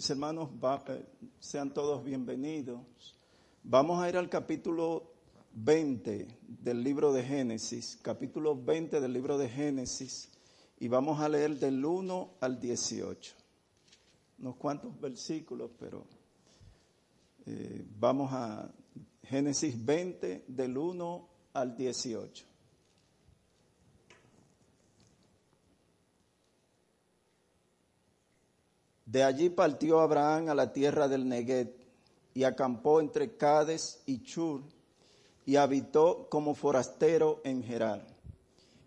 Mis hermanos, eh, sean todos bienvenidos. Vamos a ir al capítulo 20 del libro de Génesis, capítulo 20 del libro de Génesis, y vamos a leer del 1 al 18. Unos cuantos versículos, pero eh, vamos a Génesis 20 del 1 al 18. De allí partió Abraham a la tierra del Neguet y acampó entre Cades y Chur y habitó como forastero en Gerar.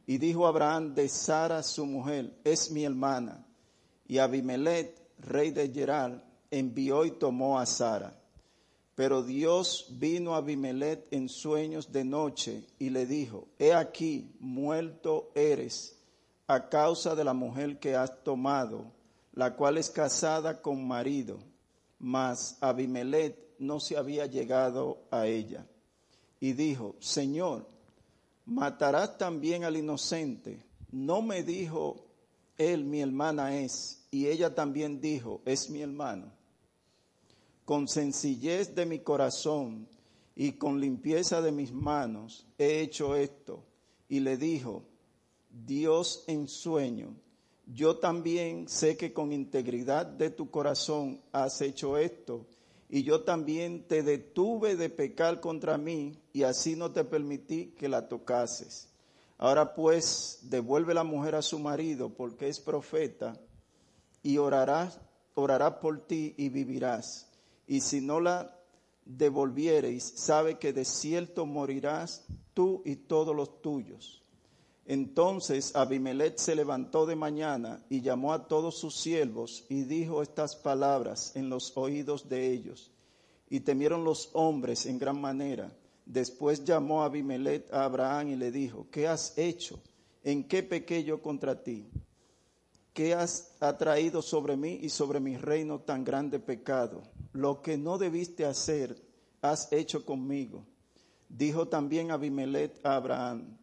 Y dijo Abraham de Sara su mujer, es mi hermana. Y Abimelech, rey de Gerar, envió y tomó a Sara. Pero Dios vino a Abimelech en sueños de noche y le dijo, he aquí, muerto eres a causa de la mujer que has tomado la cual es casada con marido, mas Abimelech no se había llegado a ella. Y dijo, Señor, ¿matarás también al inocente? No me dijo él, mi hermana es, y ella también dijo, es mi hermano. Con sencillez de mi corazón y con limpieza de mis manos he hecho esto. Y le dijo, Dios en sueño yo también sé que con integridad de tu corazón has hecho esto, y yo también te detuve de pecar contra mí, y así no te permití que la tocases. Ahora pues, devuelve la mujer a su marido, porque es profeta, y orará, orará por ti y vivirás. Y si no la devolviereis, sabe que de cierto morirás tú y todos los tuyos. Entonces Abimelech se levantó de mañana y llamó a todos sus siervos y dijo estas palabras en los oídos de ellos. Y temieron los hombres en gran manera. Después llamó Abimelech a Abraham y le dijo, ¿qué has hecho? ¿En qué pequé yo contra ti? ¿Qué has atraído sobre mí y sobre mi reino tan grande pecado? Lo que no debiste hacer, has hecho conmigo. Dijo también Abimelech a Abraham,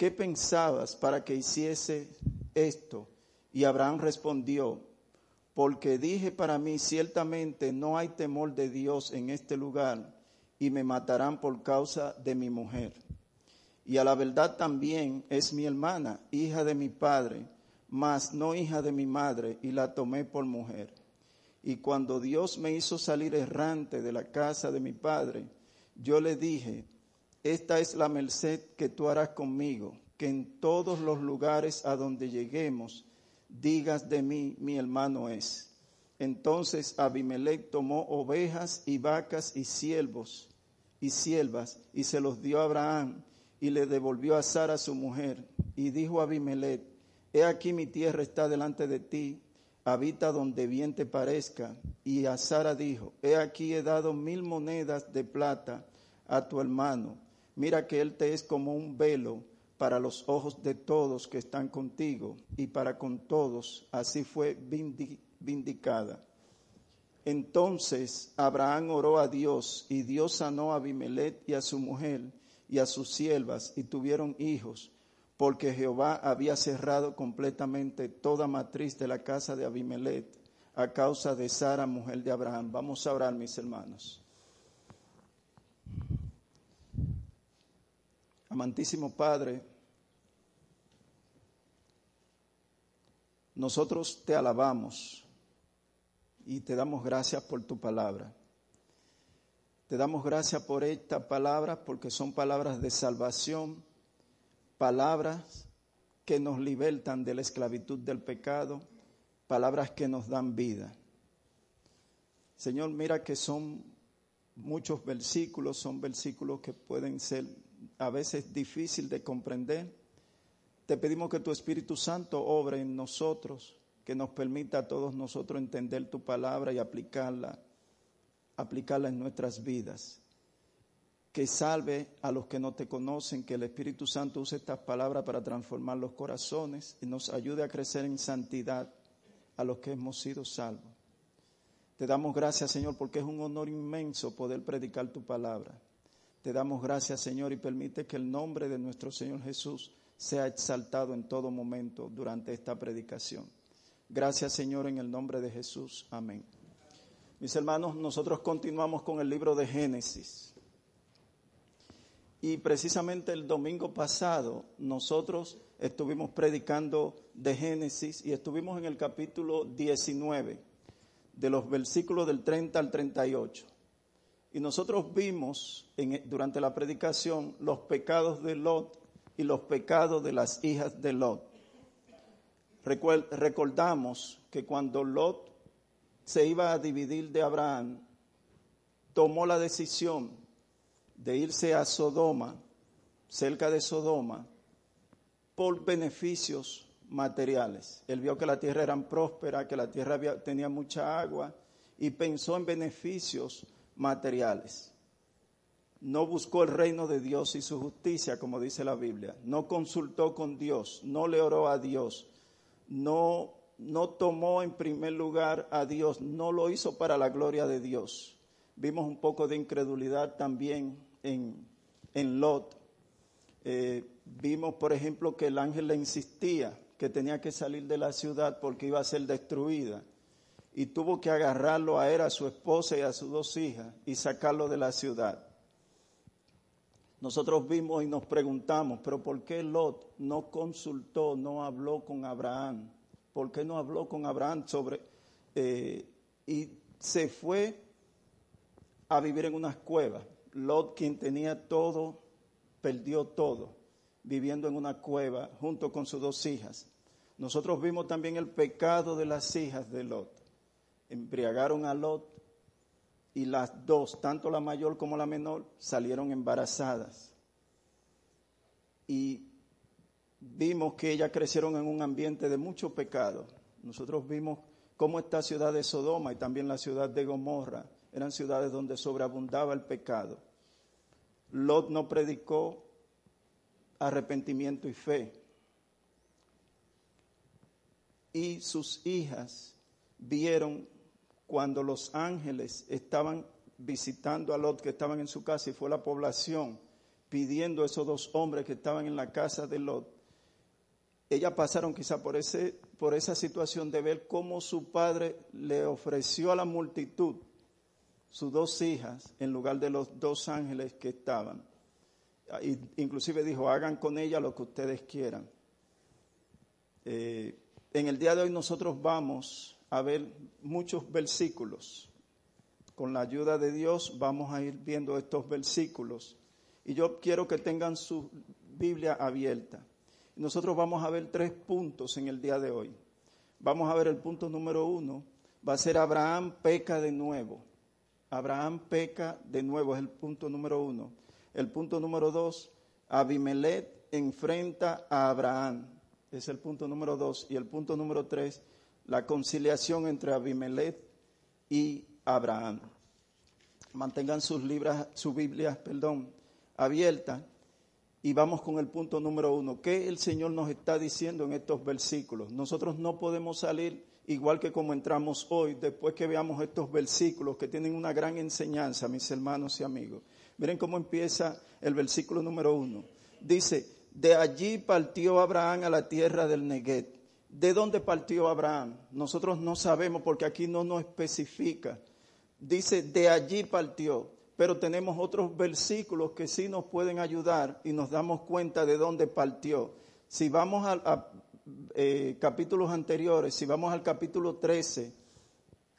¿qué pensabas para que hiciese esto? Y Abraham respondió, porque dije para mí, ciertamente no hay temor de Dios en este lugar y me matarán por causa de mi mujer. Y a la verdad también es mi hermana, hija de mi padre, mas no hija de mi madre, y la tomé por mujer. Y cuando Dios me hizo salir errante de la casa de mi padre, yo le dije, esta es la merced que tú harás conmigo, que en todos los lugares a donde lleguemos digas de mí, mi hermano es. Entonces Abimelech tomó ovejas y vacas y siervos y siervas y se los dio a Abraham y le devolvió a Sara su mujer. Y dijo Abimelech, he aquí mi tierra está delante de ti, habita donde bien te parezca. Y a Sara dijo, he aquí he dado mil monedas de plata a tu hermano Mira que Él te es como un velo para los ojos de todos que están contigo y para con todos. Así fue vindicada. Entonces Abraham oró a Dios y Dios sanó a Abimelech y a su mujer y a sus siervas y tuvieron hijos, porque Jehová había cerrado completamente toda matriz de la casa de Abimelech a causa de Sara, mujer de Abraham. Vamos a orar, mis hermanos. Amantísimo Padre, nosotros te alabamos y te damos gracias por tu palabra. Te damos gracias por esta palabra porque son palabras de salvación, palabras que nos libertan de la esclavitud del pecado, palabras que nos dan vida. Señor, mira que son muchos versículos, son versículos que pueden ser a veces difícil de comprender. Te pedimos que tu Espíritu Santo obre en nosotros, que nos permita a todos nosotros entender tu palabra y aplicarla, aplicarla en nuestras vidas. Que salve a los que no te conocen, que el Espíritu Santo use estas palabras para transformar los corazones y nos ayude a crecer en santidad a los que hemos sido salvos. Te damos gracias, Señor, porque es un honor inmenso poder predicar tu palabra. Te damos gracias, Señor, y permite que el nombre de nuestro Señor Jesús sea exaltado en todo momento durante esta predicación. Gracias, Señor, en el nombre de Jesús. Amén. Mis hermanos, nosotros continuamos con el libro de Génesis. Y precisamente el domingo pasado nosotros estuvimos predicando de Génesis y estuvimos en el capítulo 19, de los versículos del 30 al 38. Y nosotros vimos durante la predicación los pecados de Lot y los pecados de las hijas de Lot. Recordamos que cuando Lot se iba a dividir de Abraham, tomó la decisión de irse a Sodoma, cerca de Sodoma, por beneficios materiales. Él vio que la tierra era próspera, que la tierra tenía mucha agua y pensó en beneficios materiales. No buscó el reino de Dios y su justicia, como dice la Biblia. No consultó con Dios, no le oró a Dios, no no tomó en primer lugar a Dios, no lo hizo para la gloria de Dios. Vimos un poco de incredulidad también en, en Lot. Eh, vimos, por ejemplo, que el ángel le insistía que tenía que salir de la ciudad porque iba a ser destruida. Y tuvo que agarrarlo a él, a su esposa y a sus dos hijas y sacarlo de la ciudad. Nosotros vimos y nos preguntamos, pero ¿por qué Lot no consultó, no habló con Abraham? ¿Por qué no habló con Abraham sobre... Eh, y se fue a vivir en unas cuevas. Lot, quien tenía todo, perdió todo, viviendo en una cueva junto con sus dos hijas. Nosotros vimos también el pecado de las hijas de Lot. Embriagaron a Lot y las dos, tanto la mayor como la menor, salieron embarazadas. Y vimos que ellas crecieron en un ambiente de mucho pecado. Nosotros vimos cómo esta ciudad de Sodoma y también la ciudad de Gomorra eran ciudades donde sobreabundaba el pecado. Lot no predicó arrepentimiento y fe. Y sus hijas vieron cuando los ángeles estaban visitando a Lot, que estaban en su casa, y fue la población pidiendo a esos dos hombres que estaban en la casa de Lot, ellas pasaron quizá por, ese, por esa situación de ver cómo su padre le ofreció a la multitud sus dos hijas en lugar de los dos ángeles que estaban. Inclusive dijo, hagan con ella lo que ustedes quieran. Eh, en el día de hoy nosotros vamos a ver muchos versículos. Con la ayuda de Dios vamos a ir viendo estos versículos. Y yo quiero que tengan su Biblia abierta. Nosotros vamos a ver tres puntos en el día de hoy. Vamos a ver el punto número uno. Va a ser Abraham peca de nuevo. Abraham peca de nuevo, es el punto número uno. El punto número dos, Abimelech enfrenta a Abraham. Es el punto número dos. Y el punto número tres, la conciliación entre Abimelech y Abraham. Mantengan sus libras, su Biblia, perdón, abierta y vamos con el punto número uno. ¿Qué el Señor nos está diciendo en estos versículos? Nosotros no podemos salir igual que como entramos hoy, después que veamos estos versículos que tienen una gran enseñanza, mis hermanos y amigos. Miren cómo empieza el versículo número uno. Dice, de allí partió Abraham a la tierra del Neguet. ¿De dónde partió Abraham? Nosotros no sabemos porque aquí no nos especifica. Dice, de allí partió pero tenemos otros versículos que sí nos pueden ayudar y nos damos cuenta de dónde partió. Si vamos a, eh, capítulos anteriores, si vamos al capítulo 13,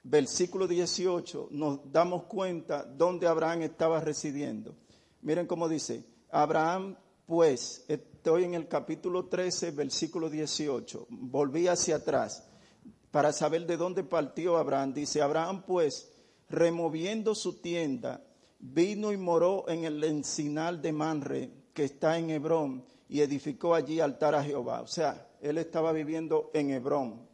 versículo 18, nos damos cuenta dónde Abraham estaba residiendo. Miren cómo dice, Abraham pues, estoy en el capítulo 13, versículo 18, volví hacia atrás para saber de dónde partió Abraham. Dice, Abraham pues, removiendo su tienda, vino y moró en el encinal de Manre, que está en Hebrón, y edificó allí altar a Jehová. O sea, él estaba viviendo en Hebrón.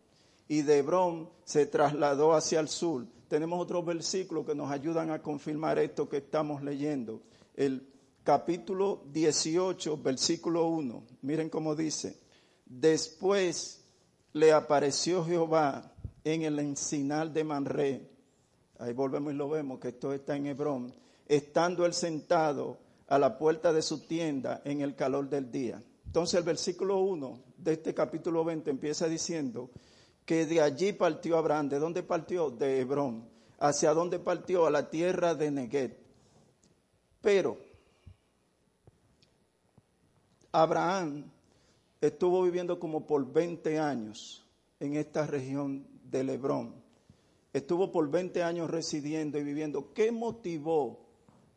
Y de Hebrón se trasladó hacia el sur. Tenemos otros versículos que nos ayudan a confirmar esto que estamos leyendo. El capítulo 18, versículo 1. Miren cómo dice. Después le apareció Jehová en el encinal de Manre. Ahí volvemos y lo vemos que esto está en Hebrón estando él sentado a la puerta de su tienda en el calor del día. Entonces el versículo 1 de este capítulo 20 empieza diciendo que de allí partió Abraham. ¿De dónde partió? De Hebrón. ¿Hacia dónde partió? A la tierra de Neguet. Pero Abraham estuvo viviendo como por 20 años en esta región de Lebrón. Estuvo por 20 años residiendo y viviendo. ¿Qué motivó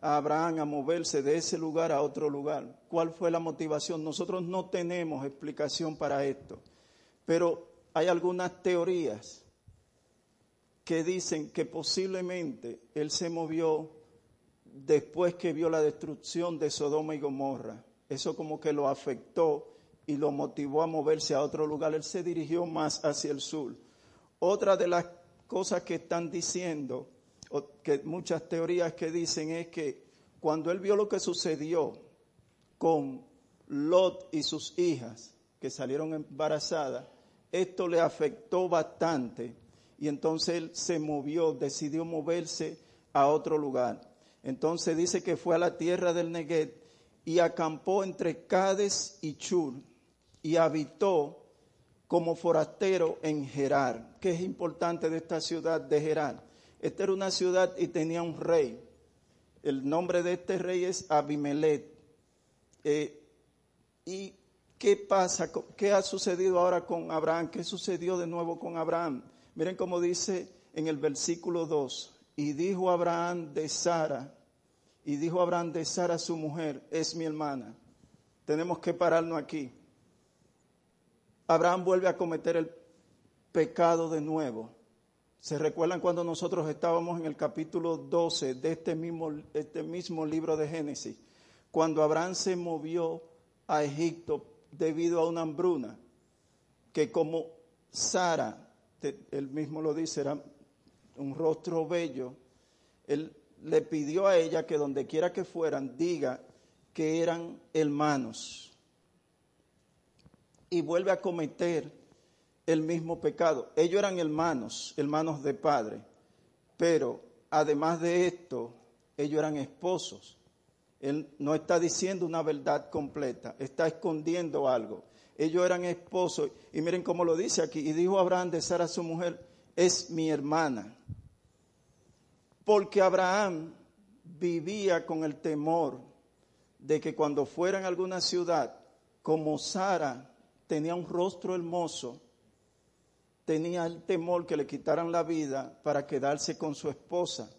a Abraham a moverse de ese lugar a otro lugar? ¿Cuál fue la motivación? Nosotros no tenemos explicación para esto, pero hay algunas teorías que dicen que posiblemente él se movió después que vio la destrucción de Sodoma y Gomorra. Eso como que lo afectó y lo motivó a moverse a otro lugar. Él se dirigió más hacia el sur. Otra de las cosas que están diciendo, que muchas teorías que dicen es que cuando él vio lo que sucedió con Lot y sus hijas, que salieron embarazadas, esto le afectó bastante y entonces él se movió, decidió moverse a otro lugar. Entonces dice que fue a la tierra del Neguet y acampó entre Cades y Chur y habitó como forastero en Gerar. ¿Qué es importante de esta ciudad de Gerar? Esta era una ciudad y tenía un rey. El nombre de este rey es Abimelech. Eh, ¿Y qué pasa? ¿Qué ha sucedido ahora con Abraham? ¿Qué sucedió de nuevo con Abraham? Miren cómo dice en el versículo 2. Y dijo Abraham de Sara, y dijo Abraham de Sara su mujer, es mi hermana. Tenemos que pararnos aquí. Abraham vuelve a cometer el pecado de nuevo. ¿Se recuerdan cuando nosotros estábamos en el capítulo 12 de este mismo, este mismo libro de Génesis? Cuando Abraham se movió a Egipto debido a una hambruna, que como Sara, él mismo lo dice, era un rostro bello, él le pidió a ella que donde quiera que fueran, diga que eran hermanos. Y vuelve a cometer el mismo pecado. Ellos eran hermanos, hermanos de padre, pero además de esto, ellos eran esposos. Él no está diciendo una verdad completa, está escondiendo algo. Ellos eran esposos y miren cómo lo dice aquí. Y dijo Abraham de Sara su mujer, es mi hermana. Porque Abraham vivía con el temor de que cuando fuera en alguna ciudad, como Sara tenía un rostro hermoso, tenía el temor que le quitaran la vida para quedarse con su esposa.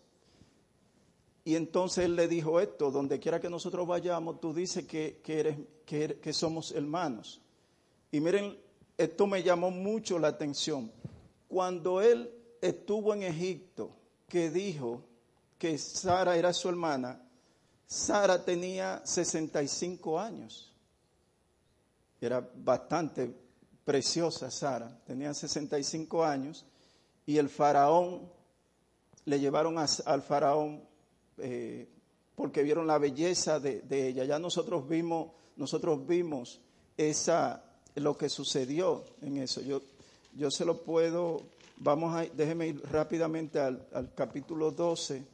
Y entonces él le dijo esto, donde quiera que nosotros vayamos, tú dices que, que, que somos hermanos. Y miren, esto me llamó mucho la atención. Cuando él estuvo en Egipto, que dijo que Sara era su hermana, Sara tenía 65 años. Era bastante preciosa Sara, tenía 65 años y el faraón, le llevaron al faraón eh, porque vieron la belleza de, ella. Ya nosotros vimos, nosotros vimos esa, lo que sucedió en eso. Yo, yo se lo puedo Vamos a, déjeme ir rápidamente al, capítulo 12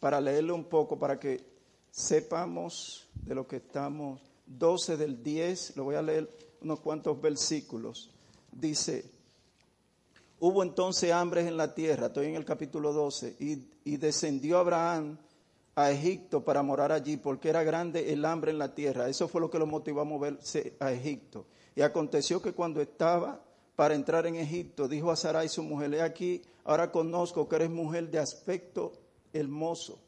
para leerlo un poco, para que sepamos de lo que estamos. 12 del 10, lo voy a leer unos cuantos versículos. Dice, hubo entonces hambres en la tierra, estoy en el capítulo 12, y, y descendió Abraham a Egipto para morar allí, porque era grande el hambre en la tierra. Eso fue lo que lo motivó a moverse a Egipto. Y aconteció que cuando estaba para entrar en Egipto, dijo a Sarai su mujer, he aquí, ahora conozco que eres mujer de aspecto hermoso.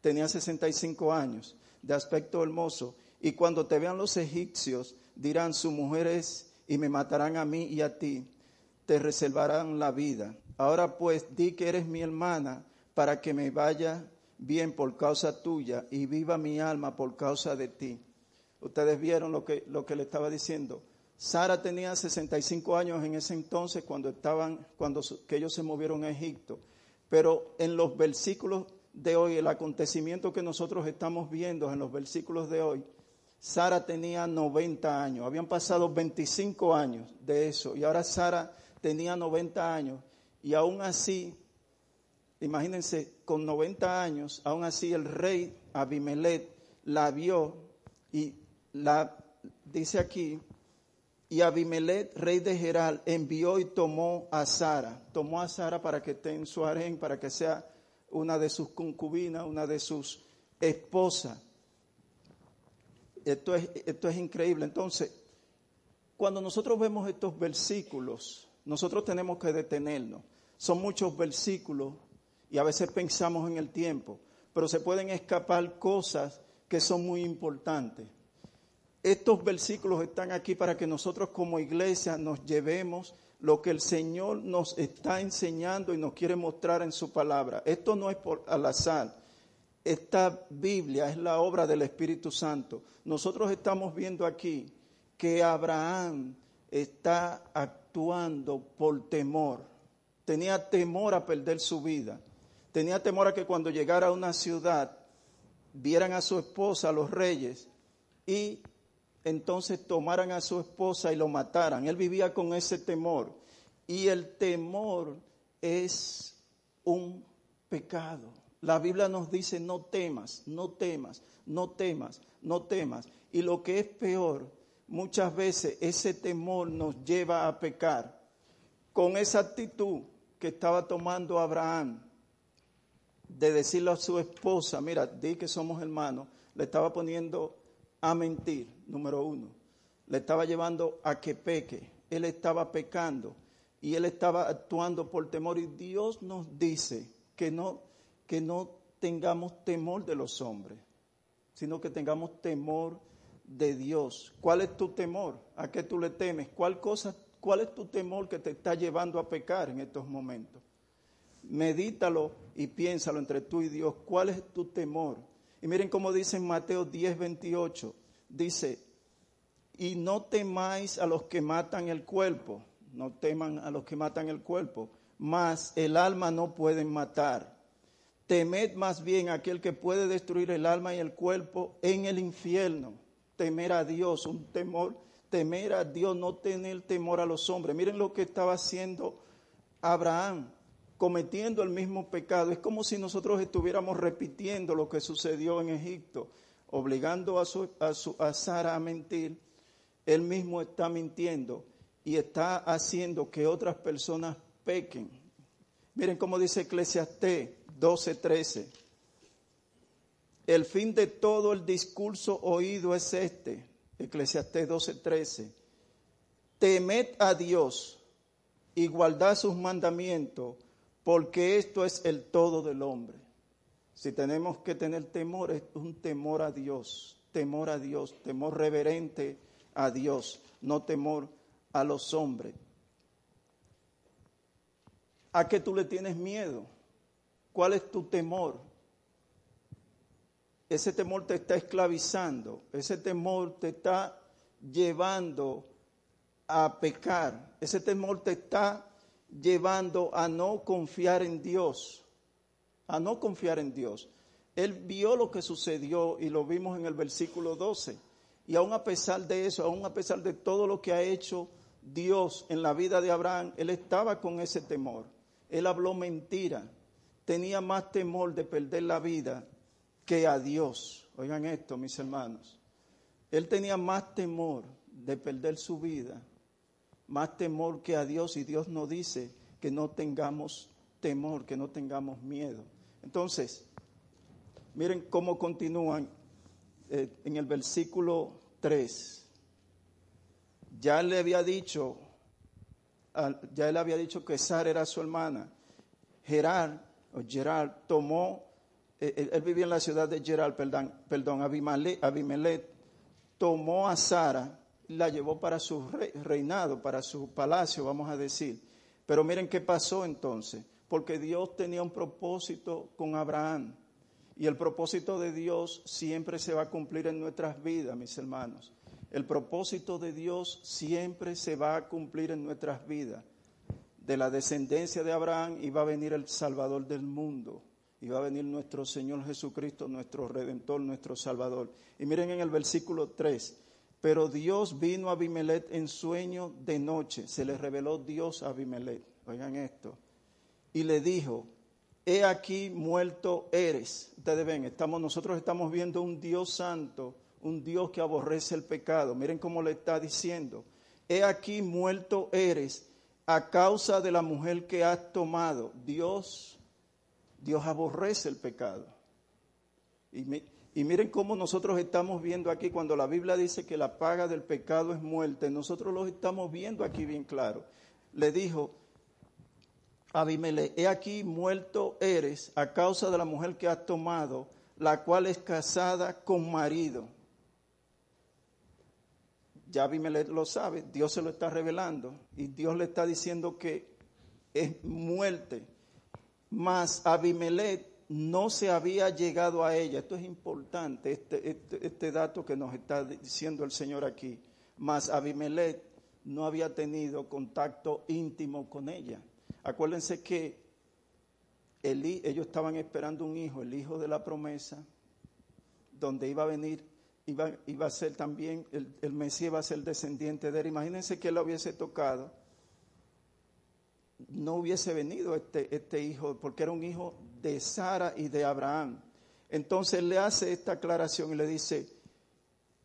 Tenía 65 años, de aspecto hermoso. Y cuando te vean los egipcios, dirán, su mujer es, y me matarán a mí y a ti, te reservarán la vida. Ahora pues, di que eres mi hermana, para que me vaya bien por causa tuya y viva mi alma por causa de ti. Ustedes vieron lo que, lo que le estaba diciendo. Sara tenía 65 años en ese entonces cuando estaban, cuando que ellos se movieron a Egipto. Pero en los versículos de hoy, el acontecimiento que nosotros estamos viendo en los versículos de hoy, Sara tenía 90 años. Habían pasado 25 años de eso y ahora Sara tenía 90 años y aún así, imagínense, con 90 años, aún así el rey Abimelech la vio y la dice aquí Y Abimelech, rey de Geral, envió y tomó a Sara. Tomó a Sara para que esté en su harén, para que sea una de sus concubinas, una de sus esposas. Esto es, esto es increíble. Entonces, cuando nosotros vemos estos versículos, nosotros tenemos que detenernos. Son muchos versículos y a veces pensamos en el tiempo, pero se pueden escapar cosas que son muy importantes. Estos versículos están aquí para que nosotros como iglesia nos llevemos lo que el Señor nos está enseñando y nos quiere mostrar en su palabra. Esto no es por al azar. Esta Biblia es la obra del Espíritu Santo. Nosotros estamos viendo aquí que Abraham está actuando por temor. Tenía temor a perder su vida. Tenía temor a que cuando llegara a una ciudad vieran a su esposa, a los reyes, y entonces tomaran a su esposa y lo mataran. Él vivía con ese temor. Y el temor es un pecado. La Biblia nos dice no temas, no temas, no temas, no temas. Y lo que es peor, muchas veces ese temor nos lleva a pecar. Con esa actitud que estaba tomando Abraham de decirle a su esposa, mira, di que somos hermanos, le estaba poniendo a mentir, número uno. Le estaba llevando a que peque. Él estaba pecando y él estaba actuando por temor. Y Dios nos dice que no, que no tengamos temor de los hombres, sino que tengamos temor de Dios. ¿Cuál es tu temor? ¿A qué tú le temes? ¿Cuál, cosa, ¿Cuál es tu temor que te está llevando a pecar en estos momentos? Medítalo y piénsalo entre tú y Dios. ¿Cuál es tu temor? Y miren cómo dice en Mateo 10, 28. Dice, y no temáis a los que matan el cuerpo, no teman a los que matan el cuerpo, mas el alma no pueden matar. Temed más bien a aquel que puede destruir el alma y el cuerpo en el infierno. Temer a Dios, un temor, temer a Dios, no tener temor a los hombres. Miren lo que estaba haciendo Abraham cometiendo el mismo pecado. Es como si nosotros estuviéramos repitiendo lo que sucedió en Egipto, obligando a, su, a, Sara a mentir. Él mismo está mintiendo y está haciendo que otras personas pequen. Miren cómo dice Eclesiastés 12:13. El fin de todo el discurso oído es este. Eclesiastés 12:13. Temed a Dios y guardad sus mandamientos porque esto es el todo del hombre. Si tenemos que tener temor, es un temor a Dios, temor a Dios, temor reverente a Dios, no temor a los hombres. ¿A qué tú le tienes miedo? ¿Cuál es tu temor? Ese temor te está esclavizando, ese temor te está llevando a pecar, ese temor te está llevando a no confiar en Dios, a no confiar en Dios. Él vio lo que sucedió y lo vimos en el versículo 12. Y aún a pesar de eso, aún a pesar de todo lo que ha hecho Dios en la vida de Abraham, él estaba con ese temor. Él habló mentira. Tenía más temor de perder la vida que a Dios. Oigan esto, mis hermanos. Él tenía más temor de perder su vida más temor que a Dios y Dios nos dice que no tengamos temor, que no tengamos miedo. Entonces, miren cómo continúan eh, en el versículo 3. Ya le había dicho, ya él había dicho que Sara era su hermana. Gerard, o Gerard, tomó, eh, él, vivía en la ciudad de Gerard, perdón, perdón Abimelech tomó a Sara la llevó para su reinado, para su palacio, vamos a decir. Pero miren qué pasó entonces, porque Dios tenía un propósito con Abraham. Y el propósito de Dios siempre se va a cumplir en nuestras vidas, mis hermanos. El propósito de Dios siempre se va a cumplir en nuestras vidas. De la descendencia de Abraham iba a venir el Salvador del mundo. Iba a venir nuestro Señor Jesucristo, nuestro Redentor, nuestro Salvador. Y miren en el versículo 3, pero Dios vino a Abimelech en sueño de noche. Se le reveló Dios a Abimelech. Oigan esto. Y le dijo, he aquí muerto eres. Ustedes ven, estamos, nosotros estamos viendo un Dios santo, un Dios que aborrece el pecado. Miren cómo le está diciendo. he aquí muerto eres a causa de la mujer que has tomado. Dios, Dios aborrece el pecado. Y, y miren cómo nosotros estamos viendo aquí, cuando la Biblia dice que la paga del pecado es muerte, nosotros lo estamos viendo aquí bien claro. Le dijo, Abimele, he aquí muerto eres a causa de la mujer que has tomado, la cual es casada con marido. Ya Abimelech lo sabe, Dios se lo está revelando y Dios le está diciendo que es muerte. Mas Abimelech no se había llegado a ella. Esto es importante, este, este, este, dato que nos está diciendo el Señor aquí. Mas Abimelech no había tenido contacto íntimo con ella. Acuérdense que ellos estaban esperando un hijo, el hijo de la promesa, donde iba a venir, iba, iba a ser también, el, el Mesías iba a ser descendiente de él. Imagínense que él lo hubiese tocado no hubiese venido este, este hijo, porque era un hijo de Sara y de Abraham. Entonces le hace esta aclaración y le dice,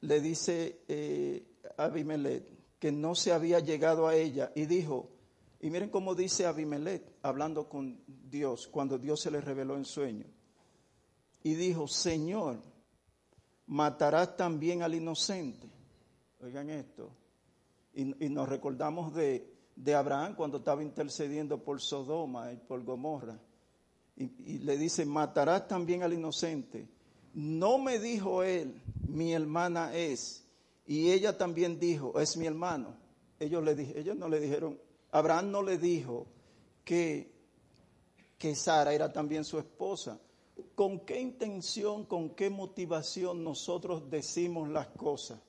le dice eh, Abimelech que no se había llegado a ella y dijo, y miren cómo dice Abimelech hablando con Dios cuando Dios se le reveló en sueño. Y dijo, Señor, matarás también al inocente. Oigan esto. y nos recordamos de, de Abraham cuando estaba intercediendo por Sodoma y por Gomorra y, le dice, matarás también al inocente. No me dijo él, mi hermana es. Y ella también dijo, es mi hermano. Ellos, le, ellos no le dijeron, Abraham no le dijo que, que Sara era también su esposa. ¿Con qué intención, con qué motivación nosotros decimos las cosas?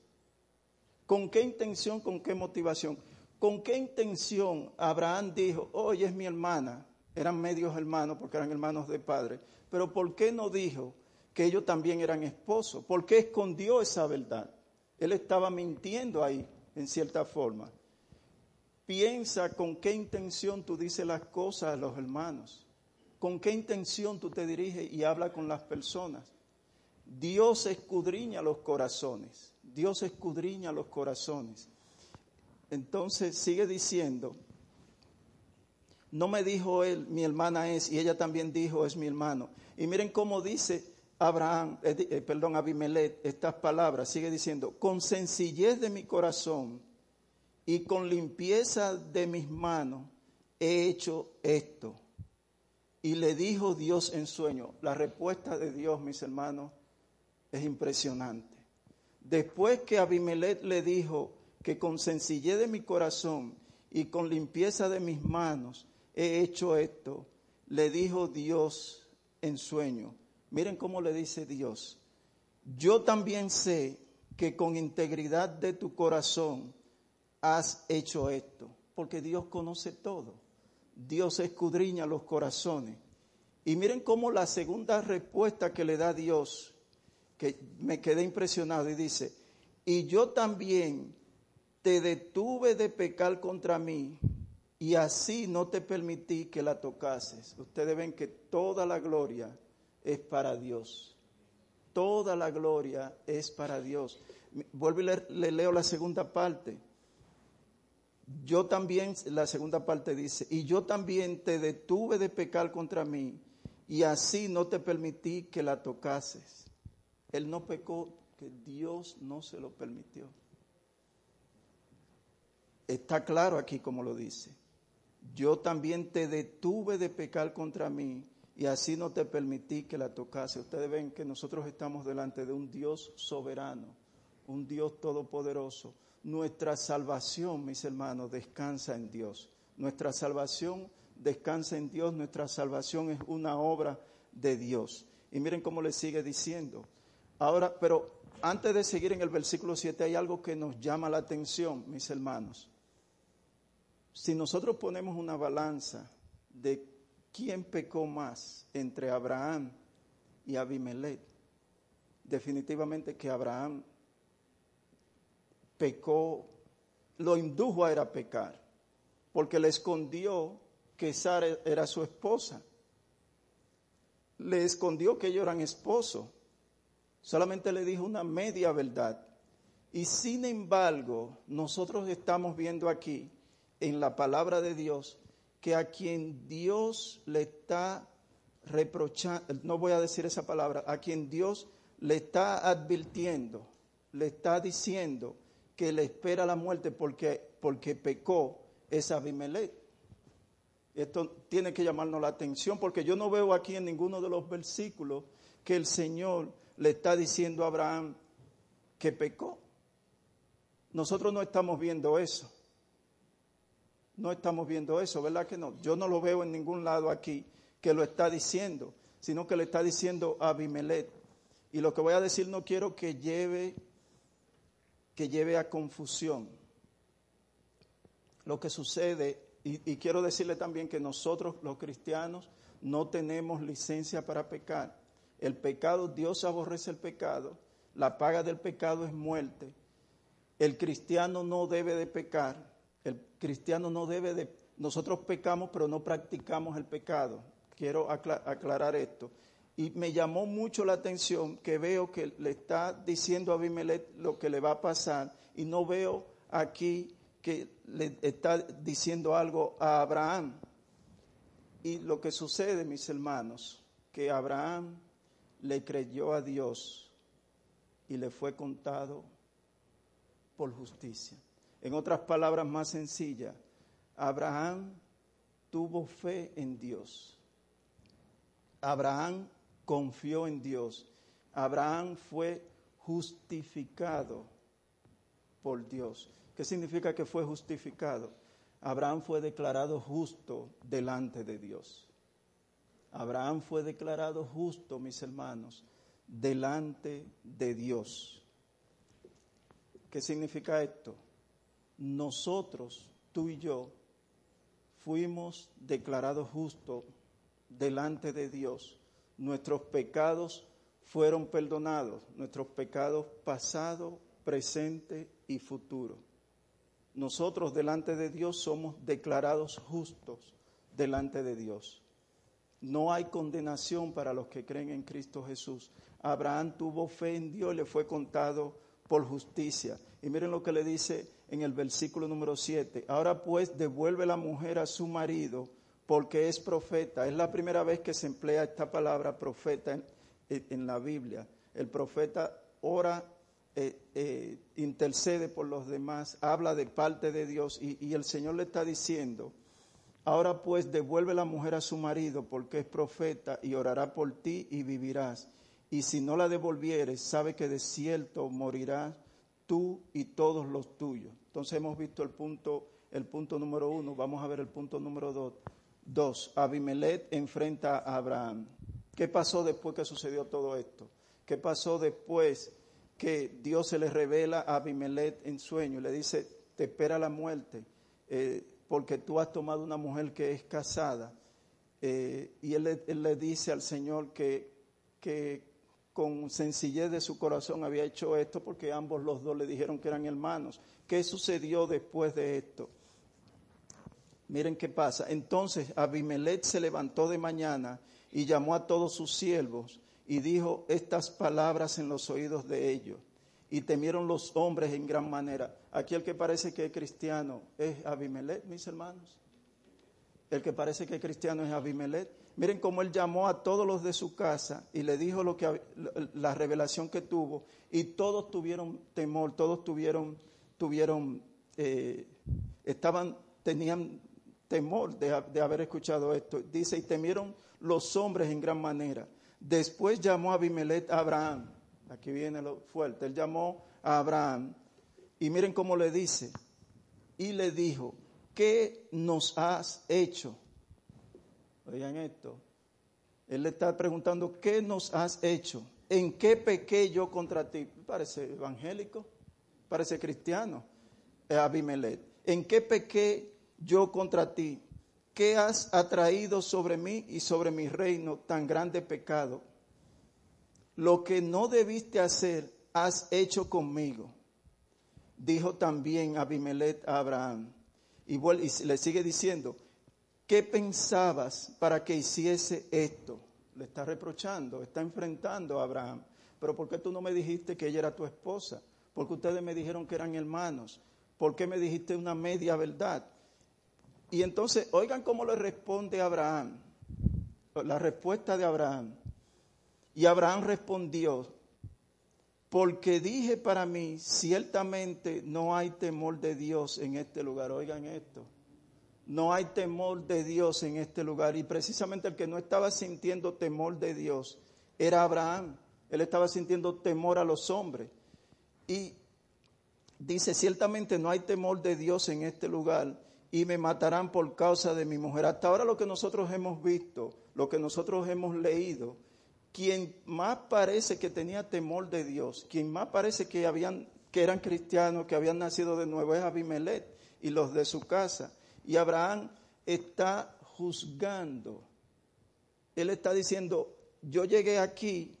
¿Con qué intención, con qué motivación? ¿Con qué intención Abraham dijo, oye, es mi hermana? Eran medios hermanos porque eran hermanos de padre, pero ¿por qué no dijo que ellos también eran esposos? ¿Por qué escondió esa verdad? Él estaba mintiendo ahí, en cierta forma. Piensa con qué intención tú dices las cosas a los hermanos, con qué intención tú te diriges y hablas con las personas. Dios escudriña los corazones, Dios escudriña los corazones. Entonces sigue diciendo, no me dijo él, mi hermana es, y ella también dijo, es mi hermano. Y miren cómo dice Abraham, eh, eh, perdón, Abimelech, estas palabras, sigue diciendo, con sencillez de mi corazón y con limpieza de mis manos he hecho esto. Y le dijo Dios en sueño, la respuesta de Dios, mis hermanos, es impresionante. Después que Abimelech le dijo que con sencillez de mi corazón y con limpieza de mis manos he hecho esto, le dijo Dios en sueño. Miren cómo le dice Dios. Yo también sé que con integridad de tu corazón has hecho esto, porque Dios conoce todo. Dios escudriña los corazones. Y miren cómo la segunda respuesta que le da Dios, que me quedé impresionado y dice, y yo también te detuve de pecar contra mí y así no te permití que la tocases. Ustedes ven que toda la gloria es para Dios. Toda la gloria es para Dios. Vuelvo y le, leo la segunda parte. Yo también, la segunda parte dice, y yo también te detuve de pecar contra mí, y así no te permití que la tocases. Él no pecó, que Dios no se lo permitió. Está claro aquí como lo dice yo también te detuve de pecar contra mí y así no te permití que la tocase. Ustedes ven que nosotros estamos delante de un Dios soberano, un Dios todopoderoso. Nuestra salvación, mis hermanos, descansa en Dios. Nuestra salvación descansa en Dios, nuestra salvación es una obra de Dios. Y miren cómo le sigue diciendo. Ahora, pero antes de seguir en el versículo 7 hay algo que nos llama la atención, mis hermanos. Si nosotros ponemos una balanza de quién pecó más entre Abraham y Abimelech, definitivamente que Abraham pecó, lo indujo a ir a pecar, porque le escondió que Sara era su esposa. Le escondió que ellos eran esposos. Solamente le dijo una media verdad. Y sin embargo, nosotros estamos viendo aquí en la palabra de Dios que a quien Dios le está reprochando, no voy a decir esa palabra, a quien Dios le está advirtiendo, le está diciendo que le espera la muerte porque, porque pecó, es Abimelech. Esto tiene que llamarnos la atención porque yo no veo aquí en ninguno de los versículos que el Señor le está diciendo a Abraham que pecó. Nosotros no estamos viendo eso. No estamos viendo eso, ¿verdad que no? Yo no lo veo en ningún lado aquí que lo está diciendo, sino que le está diciendo Abimelech. Y lo que voy a decir no quiero que lleve que lleve a confusión. Lo que sucede, y quiero decirle también que nosotros los cristianos no tenemos licencia para pecar. El pecado, Dios aborrece el pecado, la paga del pecado es muerte. El cristiano no debe de pecar, el cristiano no debe de... Nosotros pecamos pero no practicamos el pecado. Quiero aclarar esto. Y me llamó mucho la atención que veo que le está diciendo a Abimelech lo que le va a pasar y no veo aquí que le está diciendo algo a Abraham. Y lo que sucede, mis hermanos, que Abraham le creyó a Dios y le fue contado por justicia. En otras palabras más sencillas, Abraham tuvo fe en Dios. Abraham confió en Dios. Abraham fue justificado por Dios. ¿Qué significa que fue justificado? Abraham fue declarado justo delante de Dios. Abraham fue declarado justo, mis hermanos, delante de Dios. ¿Qué significa esto? Nosotros, tú y yo, fuimos declarados justos delante de Dios nuestros pecados fueron perdonados, nuestros pecados pasado, presente y futuro. Nosotros delante de Dios somos declarados justos delante de Dios. No hay condenación para los que creen en Cristo Jesús. Abraham tuvo fe en Dios y le fue contado por justicia. Y miren lo que le dice en el versículo número 7. Ahora pues devuelve la mujer a su marido porque es profeta. Es la primera vez que se emplea esta palabra profeta en, la Biblia. El profeta ora, eh, eh, intercede por los demás, habla de parte de Dios y, y el Señor le está diciendo, ahora pues devuelve la mujer a su marido porque es profeta y orará por ti y vivirás. Y si no la devolvieres, sabe que de cierto morirás tú y todos los tuyos. Entonces hemos visto el punto, el punto número uno, vamos a ver el punto número dos. Dos, Abimelech enfrenta a Abraham. ¿Qué pasó después que sucedió todo esto? ¿Qué pasó después que Dios se le revela a Abimelech en sueño? Le dice, te espera la muerte eh, porque tú has tomado una mujer que es casada. Eh, y él, le dice al Señor que, que con sencillez de su corazón había hecho esto porque ambos los dos le dijeron que eran hermanos. ¿Qué sucedió después de esto? Miren qué pasa. Entonces Abimelech se levantó de mañana y llamó a todos sus siervos y dijo estas palabras en los oídos de ellos. Y temieron los hombres en gran manera. Aquí el que parece que es cristiano es Abimelech, mis hermanos. El que parece que es cristiano es Abimelech. Miren cómo él llamó a todos los de su casa y le dijo lo que la revelación que tuvo y todos tuvieron temor, todos tuvieron, tuvieron, eh, estaban, tenían temor de, haber escuchado esto. Dice, y temieron los hombres en gran manera. Después llamó a Abimelech a Abraham. Aquí viene lo fuerte. Él llamó a Abraham. Y miren cómo le dice. Y le dijo, ¿qué nos has hecho? Oigan esto. Él le está preguntando, ¿qué nos has hecho? ¿En qué pequé yo contra ti? Parece evangélico, parece cristiano. Abimelech. ¿En qué pequé yo contra ti? ¿Qué has atraído sobre mí y sobre mi reino tan grande pecado? Lo que no debiste hacer, has hecho conmigo. Dijo también Abimelech a Abraham. Y le sigue diciendo, ¿qué pensabas para que hiciese esto? Le está reprochando, está enfrentando a Abraham. Pero ¿por qué tú no me dijiste que ella era tu esposa? Porque ustedes me dijeron que eran hermanos. ¿Por qué me dijiste una media verdad? Y entonces, oigan cómo le responde Abraham. La respuesta de Abraham. Y Abraham respondió, porque dije para mí, ciertamente no hay temor de Dios en este lugar. Oigan esto. No hay temor de Dios en este lugar. Y precisamente el que no estaba sintiendo temor de Dios era Abraham. Él estaba sintiendo temor a los hombres. Y dice, ciertamente no hay temor de Dios en este lugar y me matarán por causa de mi mujer. Hasta ahora lo que nosotros hemos visto, lo que nosotros hemos leído, quien más parece que tenía temor de Dios, quien más parece que habían que eran cristianos, que habían nacido de nuevo es Abimelech y los de su casa. Y Abraham está juzgando. Él está diciendo, yo llegué aquí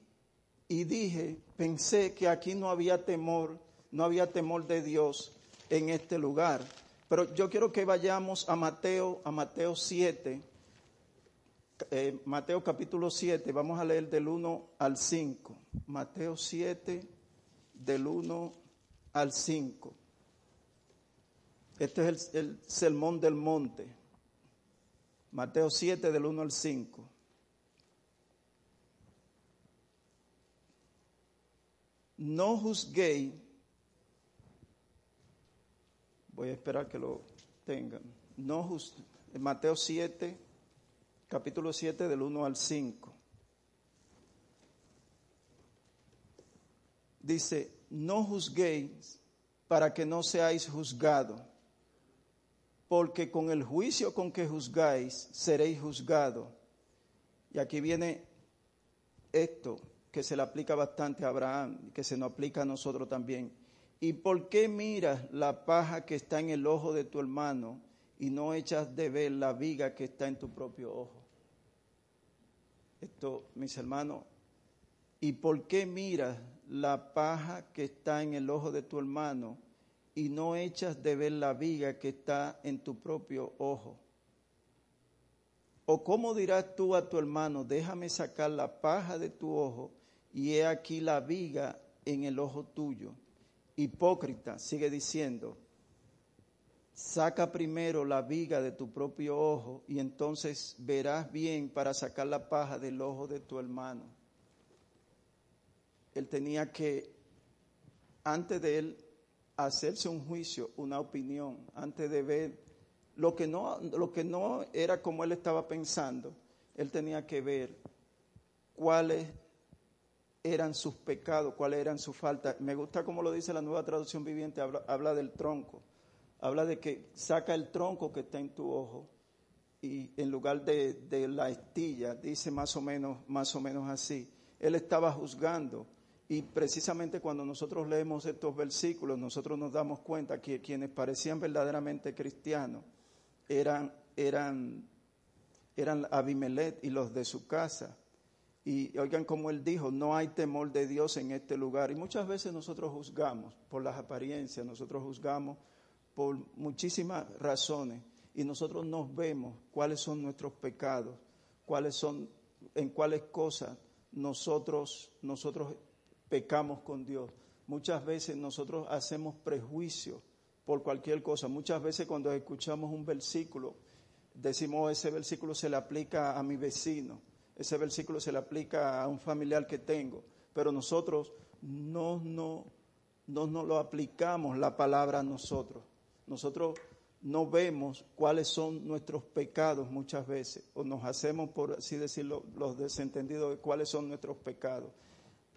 y dije, pensé que aquí no había temor, no había temor de Dios en este lugar. Pero yo quiero que vayamos a Mateo, a Mateo 7, eh, Mateo capítulo 7, vamos a leer del 1 al 5. Mateo 7, del 1 al 5. Este es el, el sermón del monte. Mateo 7, del 1 al 5. No juzguéis Voy a esperar que lo tengan. No Mateo 7, capítulo 7 del 1 al 5. Dice, no juzguéis para que no seáis juzgados, porque con el juicio con que juzgáis seréis juzgados. Y aquí viene esto que se le aplica bastante a Abraham, que se nos aplica a nosotros también. ¿Y por qué miras la paja que está en el ojo de tu hermano y no echas de ver la viga que está en tu propio ojo? Esto, mis hermanos, ¿y por qué miras la paja que está en el ojo de tu hermano y no echas de ver la viga que está en tu propio ojo? ¿O cómo dirás tú a tu hermano, déjame sacar la paja de tu ojo y he aquí la viga en el ojo tuyo? Hipócrita, sigue diciendo, saca primero la viga de tu propio ojo y entonces verás bien para sacar la paja del ojo de tu hermano. Él tenía que, antes de él hacerse un juicio, una opinión, antes de ver lo que no, lo que no era como él estaba pensando, él tenía que ver cuáles eran sus pecados, cuáles eran sus faltas. Me gusta como lo dice la nueva traducción viviente, habla, del tronco, habla de que saca el tronco que está en tu ojo y en lugar de, de, la estilla, dice más o menos, más o menos así. Él estaba juzgando y precisamente cuando nosotros leemos estos versículos, nosotros nos damos cuenta que quienes parecían verdaderamente cristianos eran, eran, eran Abimelech y los de su casa y oigan como él dijo, no hay temor de Dios en este lugar. Y muchas veces nosotros juzgamos por las apariencias, nosotros juzgamos por muchísimas razones y nosotros nos vemos cuáles son nuestros pecados, cuáles son, en cuáles cosas nosotros, nosotros pecamos con Dios. Muchas veces nosotros hacemos prejuicio por cualquier cosa. Muchas veces cuando escuchamos un versículo, decimos ese versículo se le aplica a mi vecino ese versículo se le aplica a un familiar que tengo, pero nosotros no, no, no, no lo aplicamos la palabra a nosotros. Nosotros no vemos cuáles son nuestros pecados muchas veces, o nos hacemos, por así decirlo, los desentendidos de cuáles son nuestros pecados.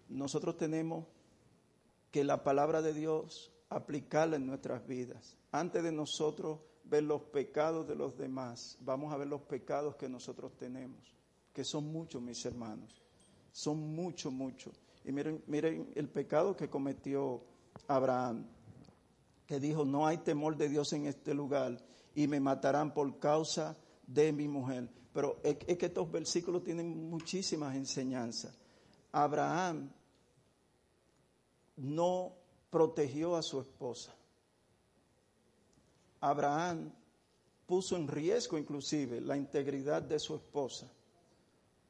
Nosotros tenemos que la palabra de Dios aplicarla en nuestras vidas. Antes de nosotros ver los pecados de los demás, vamos a ver los pecados que nosotros tenemos que son muchos, mis hermanos. Son muchos, muchos. Y miren, miren el pecado que cometió Abraham, que dijo, no hay temor de Dios en este lugar y me matarán por causa de mi mujer. Pero es, es que estos versículos tienen muchísimas enseñanzas. Abraham no protegió a su esposa. Abraham puso en riesgo inclusive la integridad de su esposa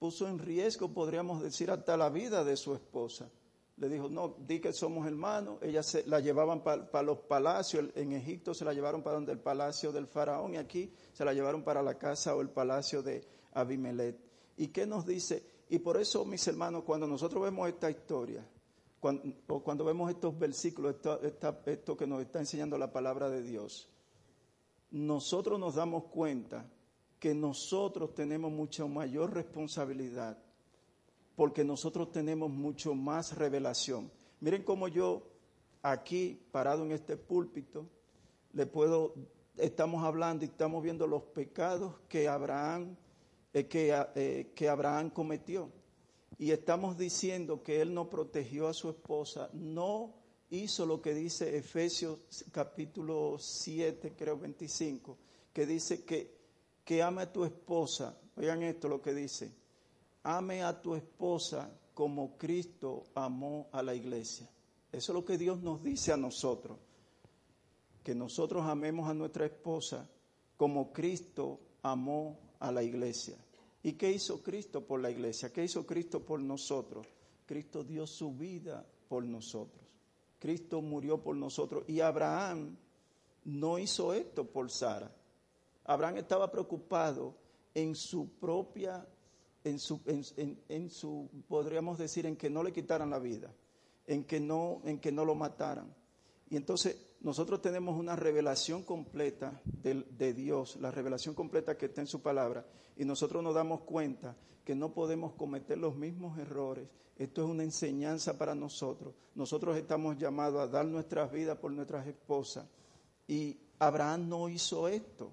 puso en riesgo, podríamos decir, hasta la vida de su esposa, Le dijo, no, di que somos hermanos. Ella se la llevaban para los palacios. En Egipto se la llevaron para donde el palacio del faraón y aquí se la llevaron para la casa o el palacio de Abimelech. ¿Y qué nos dice? Y por eso, mis hermanos, cuando nosotros vemos esta historia, o cuando vemos estos versículos, esto que nos está enseñando la palabra de Dios, nosotros nos damos cuenta que nosotros tenemos mucha mayor responsabilidad porque nosotros tenemos mucho más revelación. Miren cómo yo aquí, parado en este púlpito, le puedo, estamos hablando y estamos viendo los pecados que Abraham, eh, que, eh, que Abraham cometió. Y estamos diciendo que él no protegió a su esposa, no hizo lo que dice Efesios capítulo 7, creo 25, que dice que, que ame a tu esposa. Oigan esto lo que dice ame a tu esposa como Cristo amó a la iglesia. Eso es lo que Dios nos dice a nosotros, que nosotros amemos a nuestra esposa como Cristo amó a la iglesia. ¿Y qué hizo Cristo por la iglesia? ¿Qué hizo Cristo por nosotros? Cristo dio su vida por nosotros. Cristo murió por nosotros. Y Abraham no hizo esto por Sara. Abraham estaba preocupado en su propia en su, en, su, podríamos decir, en que no le quitaran la vida, en que no, en que no lo mataran. Y entonces nosotros tenemos una revelación completa de, Dios, la revelación completa que está en su palabra, y nosotros nos damos cuenta que no podemos cometer los mismos errores. Esto es una enseñanza para nosotros. Nosotros estamos llamados a dar nuestras vidas por nuestras esposas. Y Abraham no hizo esto.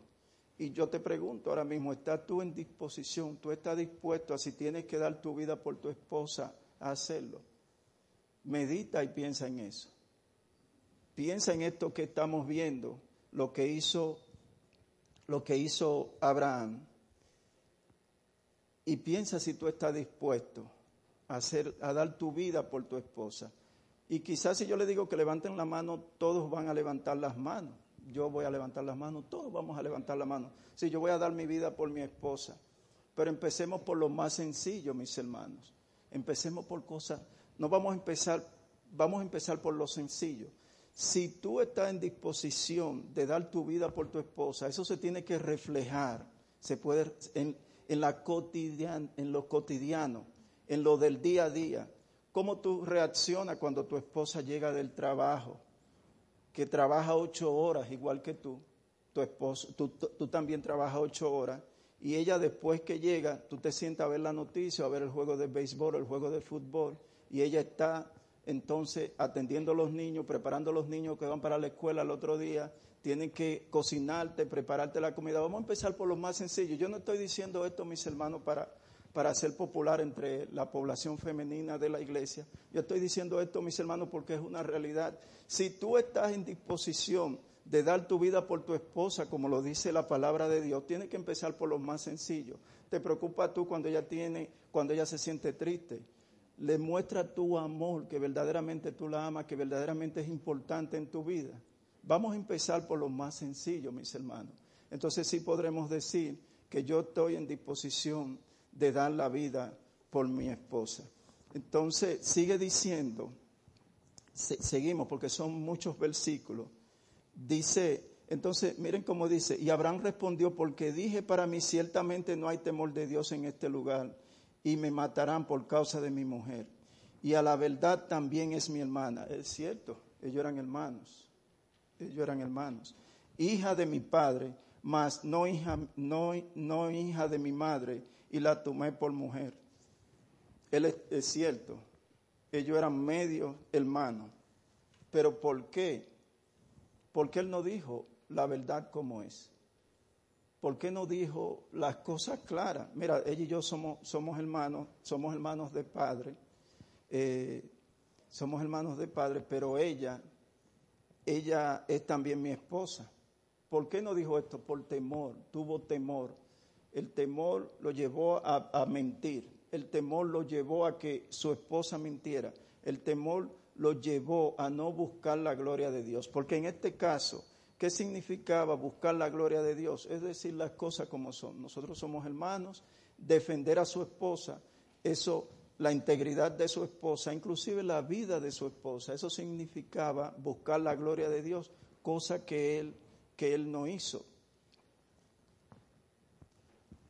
Y yo te pregunto ahora mismo, ¿estás tú en disposición? ¿Tú estás dispuesto a si tienes que dar tu vida por tu esposa a hacerlo? Medita y piensa en eso. Piensa en esto que estamos viendo, lo que hizo, lo que hizo Abraham. Y piensa si tú estás dispuesto a, hacer, a dar tu vida por tu esposa. Y quizás si yo le digo que levanten la mano, todos van a levantar las manos yo voy a levantar las manos, todos vamos a levantar la mano. Sí, yo voy a dar mi vida por mi esposa. Pero empecemos por lo más sencillo, mis hermanos. Empecemos por cosas, no vamos a empezar, vamos a empezar por lo sencillo. Si tú estás en disposición de dar tu vida por tu esposa, eso se tiene que reflejar, se puede en, en la cotidian, en lo cotidiano, en lo del día a día. ¿Cómo tú reaccionas cuando tu esposa llega del trabajo? que trabaja ocho horas igual que tú, tu esposo, tú, tú, también trabajas ocho horas, y ella después que llega, tú te sientas a ver la noticia, a ver el juego de béisbol, el juego de fútbol, y ella está entonces atendiendo a los niños, preparando a los niños que van para la escuela el otro día, tienen que cocinarte, prepararte la comida. Vamos a empezar por lo más sencillo. Yo no estoy diciendo esto, mis hermanos, para para ser popular entre la población femenina de la iglesia. Yo estoy diciendo esto, mis hermanos, porque es una realidad. Si tú estás en disposición de dar tu vida por tu esposa, como lo dice la palabra de Dios, tienes que empezar por lo más sencillo. Te preocupa tú cuando ella tiene, cuando ella se siente triste. Le muestra tu amor, que verdaderamente tú la amas, que verdaderamente es importante en tu vida. Vamos a empezar por lo más sencillo, mis hermanos. Entonces sí podremos decir que yo estoy en disposición de dar la vida por mi esposa. Entonces, sigue diciendo, seguimos porque son muchos versículos. Dice, entonces, miren cómo dice, y Abraham respondió, porque dije para mí, ciertamente no hay temor de Dios en este lugar, y me matarán por causa de mi mujer. Y a la verdad también es mi hermana. Es cierto, ellos eran hermanos, ellos eran hermanos. Hija de mi padre, mas no hija, no, no hija de mi madre, y la tomé por mujer. Es, cierto, ellos eran medio hermanos, pero ¿por qué? Porque él no dijo la verdad como es. ¿Por qué no dijo las cosas claras? Mira, ella y yo somos, somos hermanos, somos hermanos de padre, eh, somos hermanos de padre, pero ella, ella es también mi esposa. ¿Por qué no dijo esto? Por temor, tuvo temor el temor lo llevó a, mentir, el temor lo llevó a que su esposa mintiera, el temor lo llevó a no buscar la gloria de Dios. Porque en este caso, ¿qué significaba buscar la gloria de Dios? Es decir, las cosas como son. Nosotros somos hermanos, defender a su esposa, eso la integridad de su esposa, inclusive la vida de su esposa. Eso significaba buscar la gloria de Dios, cosa que él, que él no hizo.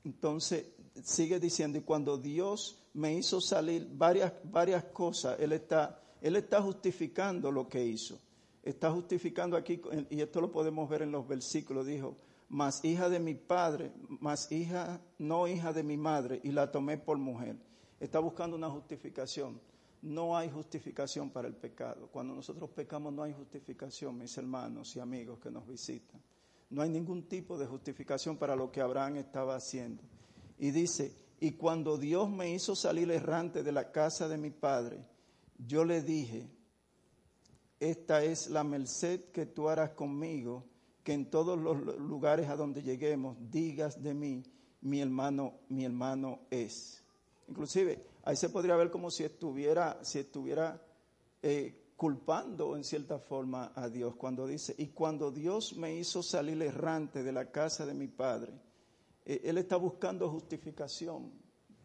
Entonces, sigue diciendo, y cuando Dios me hizo salir varias, varias cosas, Él está, Él está justificando lo que hizo. Está justificando aquí, y esto lo podemos ver en los versículos, dijo, más hija de mi padre, más hija, no hija de mi madre, y la tomé por mujer. Está buscando una justificación. No hay justificación para el pecado. Cuando nosotros pecamos no hay justificación, mis hermanos y amigos que nos visitan. No hay ningún tipo de justificación para lo que Abraham estaba haciendo. Y dice, y cuando Dios me hizo salir errante de la casa de mi padre, yo le dije, esta es la merced que tú harás conmigo, que en todos los lugares a donde lleguemos digas de mí, mi hermano, mi hermano es. Inclusive, ahí se podría ver como si estuviera, si estuviera eh, culpando en cierta forma a Dios cuando dice, y cuando Dios me hizo salir errante de la casa de mi padre, eh, él está buscando justificación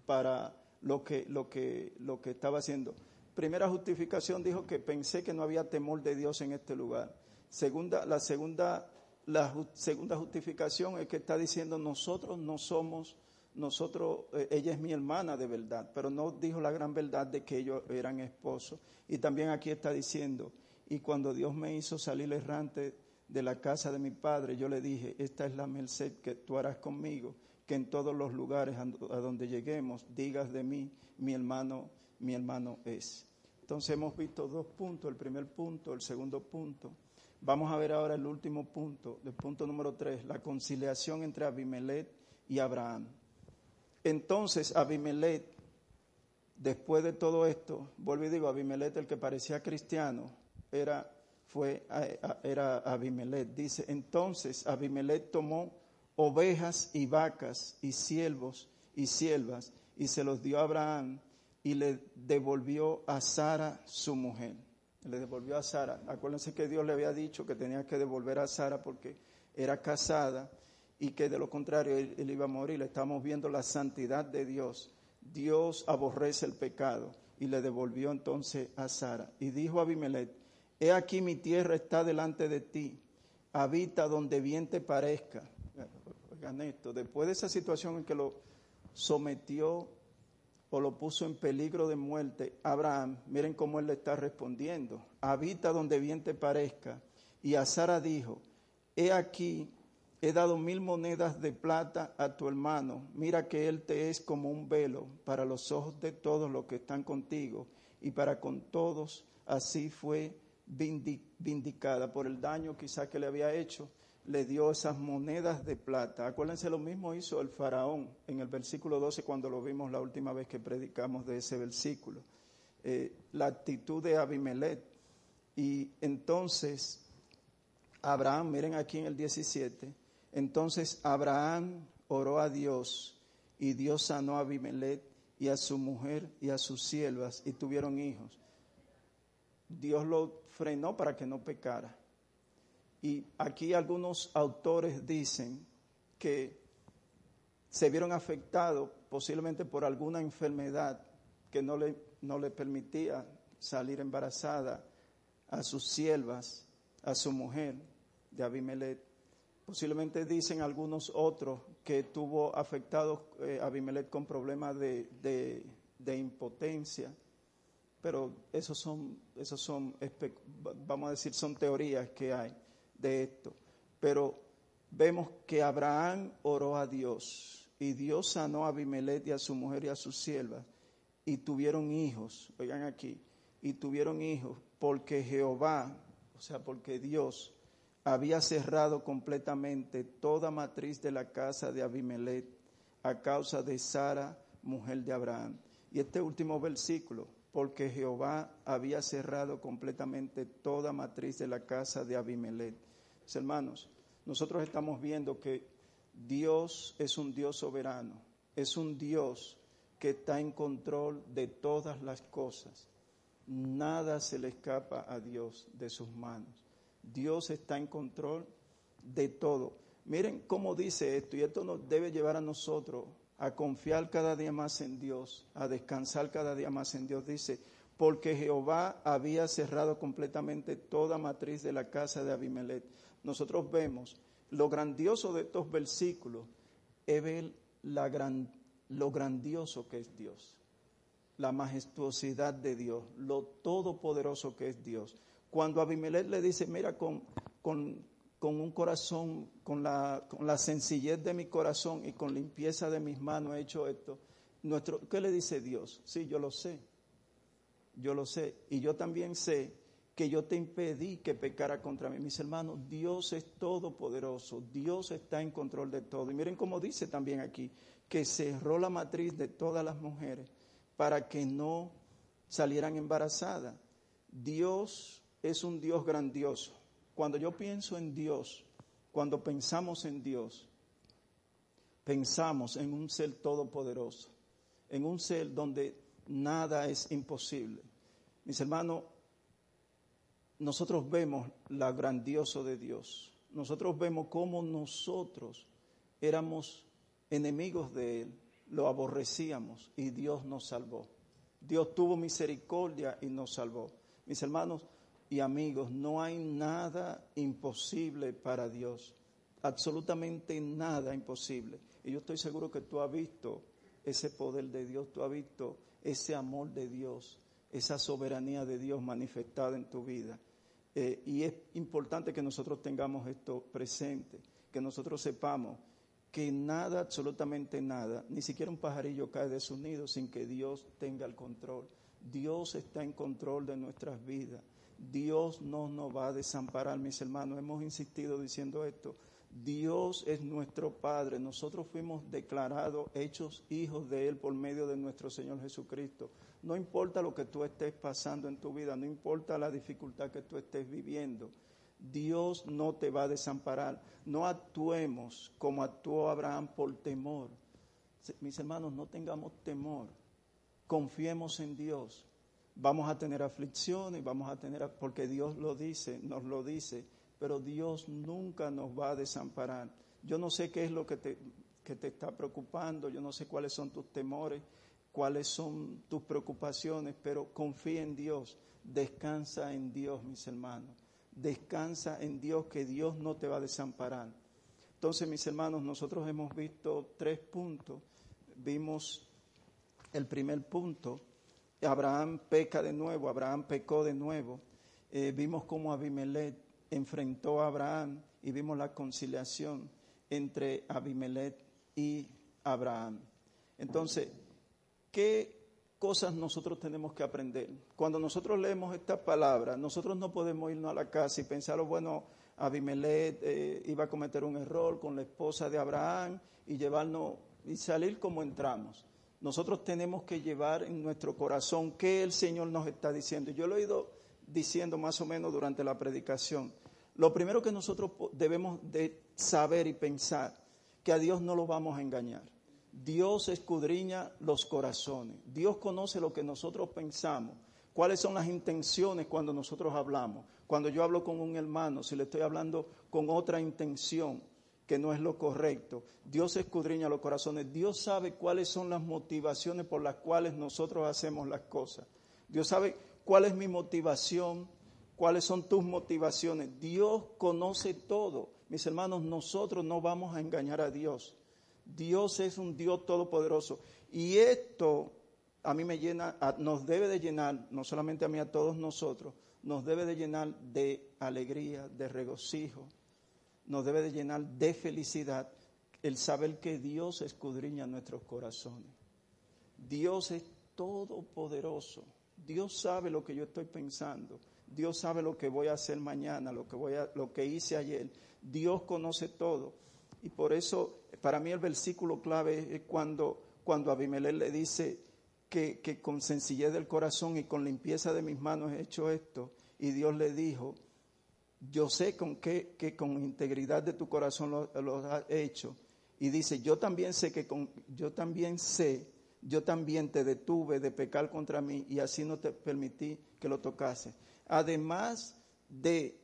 para lo que, lo, que, lo que estaba haciendo. Primera justificación dijo que pensé que no había temor de Dios en este lugar. Segunda, la segunda, la segunda justificación es que está diciendo nosotros no somos nosotros, eh, ella es mi hermana de verdad, pero no dijo la gran verdad de que ellos eran esposos. Y también aquí está diciendo, y cuando Dios me hizo salir errante de la casa de mi padre, yo le dije, esta es la merced que tú harás conmigo, que en todos los lugares a donde lleguemos digas de mí, mi hermano, mi hermano es. Entonces hemos visto dos puntos, el primer punto, el segundo punto. Vamos a ver ahora el último punto, el punto número tres, la conciliación entre Abimelech y Abraham. Entonces Abimelech, después de todo esto, vuelvo y digo, Abimelech, el que parecía cristiano, era, fue, era Abimelech. Dice, entonces Abimelech tomó ovejas y vacas y siervos y siervas y se los dio a Abraham y le devolvió a Sara su mujer. Le devolvió a Sara. Acuérdense que Dios le había dicho que tenía que devolver a Sara porque era casada y que de lo contrario él, iba a morir. Estamos viendo la santidad de Dios. Dios aborrece el pecado y le devolvió entonces a Sara. Y dijo a Abimelech, he aquí mi tierra está delante de ti, habita donde bien te parezca. Oigan esto, después de esa situación en que lo sometió lo puso en peligro de muerte, Abraham, miren cómo él le está respondiendo, habita donde bien te parezca. Y a Sara dijo, he aquí he dado mil monedas de plata a tu hermano, mira que él te es como un velo para los ojos de todos los que están contigo y para con todos así fue vindicada por el daño quizá que le había hecho, le dio esas monedas de plata. Acuérdense, lo mismo hizo el faraón en el versículo 12 cuando lo vimos la última vez que predicamos de ese versículo. Eh, la actitud de Abimelech. Y entonces, Abraham, miren aquí en el 17, entonces Abraham oró a Dios y Dios sanó a Abimelech y a su mujer y a sus siervas y tuvieron hijos. Dios lo frenó para que no pecara. Y aquí algunos autores dicen que se vieron afectados posiblemente por alguna enfermedad que no le, no le permitía salir embarazada a sus siervas, a su mujer de Abimelech. Posiblemente dicen algunos otros que tuvo afectado eh, Abimelech con problemas de, de, impotencia, pero esos son, esos son, vamos a decir, son teorías que hay de esto. Pero vemos que Abraham oró a Dios y Dios sanó a Abimelech y a su mujer y a sus siervas y tuvieron hijos, oigan aquí, y tuvieron hijos porque Jehová, o sea, porque Dios había cerrado completamente toda matriz de la casa de Abimelech a causa de Sara, mujer de Abraham. Y este último versículo, porque Jehová había cerrado completamente toda matriz de la casa de Abimelech. hermanos, nosotros estamos viendo que Dios es un Dios soberano, es un Dios que está en control de todas las cosas. Nada se le escapa a Dios de sus manos. Dios está en control de todo. Miren cómo dice esto, y esto nos debe llevar a nosotros a confiar cada día más en Dios, a descansar cada día más en Dios. Dice, porque Jehová había cerrado completamente toda matriz de la casa de Abimelech. Nosotros vemos lo grandioso de estos versículos, es ver la gran, lo grandioso que es Dios, la majestuosidad de Dios, lo todopoderoso que es Dios. Cuando Abimelech le dice, mira, con, con, con un corazón, con la, sencillez de mi corazón y con limpieza de mis manos he hecho esto, nuestro, ¿qué le dice Dios? Sí, yo lo sé, yo lo sé. Y yo también sé que yo te impedí que pecara contra mí. Mis hermanos, Dios es todopoderoso, Dios está en control de todo. Y miren cómo dice también aquí, que cerró la matriz de todas las mujeres para que no salieran embarazadas. Dios es un Dios grandioso. Cuando yo pienso en Dios, cuando pensamos en Dios, pensamos en un ser todopoderoso, en un ser donde nada es imposible. Mis hermanos, nosotros vemos la grandioso de Dios. Nosotros vemos cómo nosotros éramos enemigos de Él, lo aborrecíamos y Dios nos salvó. Dios tuvo misericordia y nos salvó. Mis hermanos y amigos, no hay nada imposible para Dios. Absolutamente nada imposible. Y yo estoy seguro que tú has visto ese poder de Dios, tú has visto ese amor de Dios, esa soberanía de Dios manifestada en tu vida. Eh, y es importante que nosotros tengamos esto presente, que nosotros sepamos que nada, absolutamente nada, ni siquiera un pajarillo cae de su nido sin que Dios tenga el control. Dios está en control de nuestras vidas. Dios no nos va a desamparar, mis hermanos. Hemos insistido diciendo esto. Dios es nuestro Padre. Nosotros fuimos declarados, hechos hijos de Él por medio de nuestro Señor Jesucristo. No importa lo que tú estés pasando en tu vida, no importa la dificultad que tú estés viviendo, Dios no te va a desamparar. No actuemos como actuó Abraham por temor. Mis hermanos, no tengamos temor. Confiemos en Dios. Vamos a tener aflicciones, vamos a tener, porque Dios lo dice, nos lo dice, pero Dios nunca nos va a desamparar. Yo no sé qué es lo que te, que te está preocupando, yo no sé cuáles son tus temores, cuáles son tus preocupaciones, pero confía en Dios, descansa en Dios, mis hermanos, descansa en Dios, que Dios no te va a desamparar. Entonces, mis hermanos, nosotros hemos visto tres puntos. Vimos el primer punto, Abraham peca de nuevo, Abraham pecó de nuevo. Eh, vimos cómo Abimelech enfrentó a Abraham y vimos la conciliación entre Abimelech y Abraham. Entonces, ¿qué cosas nosotros tenemos que aprender? Cuando nosotros leemos esta palabra, nosotros no podemos irnos a la casa y pensar, oh, bueno, Abimelech eh, iba a cometer un error con la esposa de Abraham y llevarnos y salir como entramos. Nosotros tenemos que llevar en nuestro corazón qué el Señor nos está diciendo. Yo lo he ido diciendo más o menos durante la predicación. Lo primero que nosotros debemos de saber y pensar, que a Dios no lo vamos a engañar. Dios escudriña los corazones. Dios conoce lo que nosotros pensamos. ¿Cuáles son las intenciones cuando nosotros hablamos? Cuando yo hablo con un hermano, si le estoy hablando con otra intención que no es lo correcto, Dios escudriña los corazones. Dios sabe cuáles son las motivaciones por las cuales nosotros hacemos las cosas. Dios sabe cuál es mi motivación, cuáles son tus motivaciones. Dios conoce todo. Mis hermanos, nosotros no vamos a engañar a Dios. Dios es un Dios todopoderoso. Y esto a mí me llena, nos debe de llenar, no solamente a mí, a todos nosotros, nos debe de llenar de alegría, de regocijo, nos debe de llenar de felicidad el saber que Dios escudriña nuestros corazones. Dios es todopoderoso. Dios sabe lo que yo estoy pensando. Dios sabe lo que voy a hacer mañana, lo que, voy a, lo que hice ayer. Dios conoce todo. Y por eso, para mí el versículo clave es cuando, cuando Abimelech le dice que, que, con sencillez del corazón y con limpieza de mis manos he hecho esto. Y Dios le dijo, yo sé con qué, que con integridad de tu corazón lo, has hecho. Y dice, yo también sé que con, yo también sé, yo también te detuve de pecar contra mí y así no te permití que lo tocase. Además de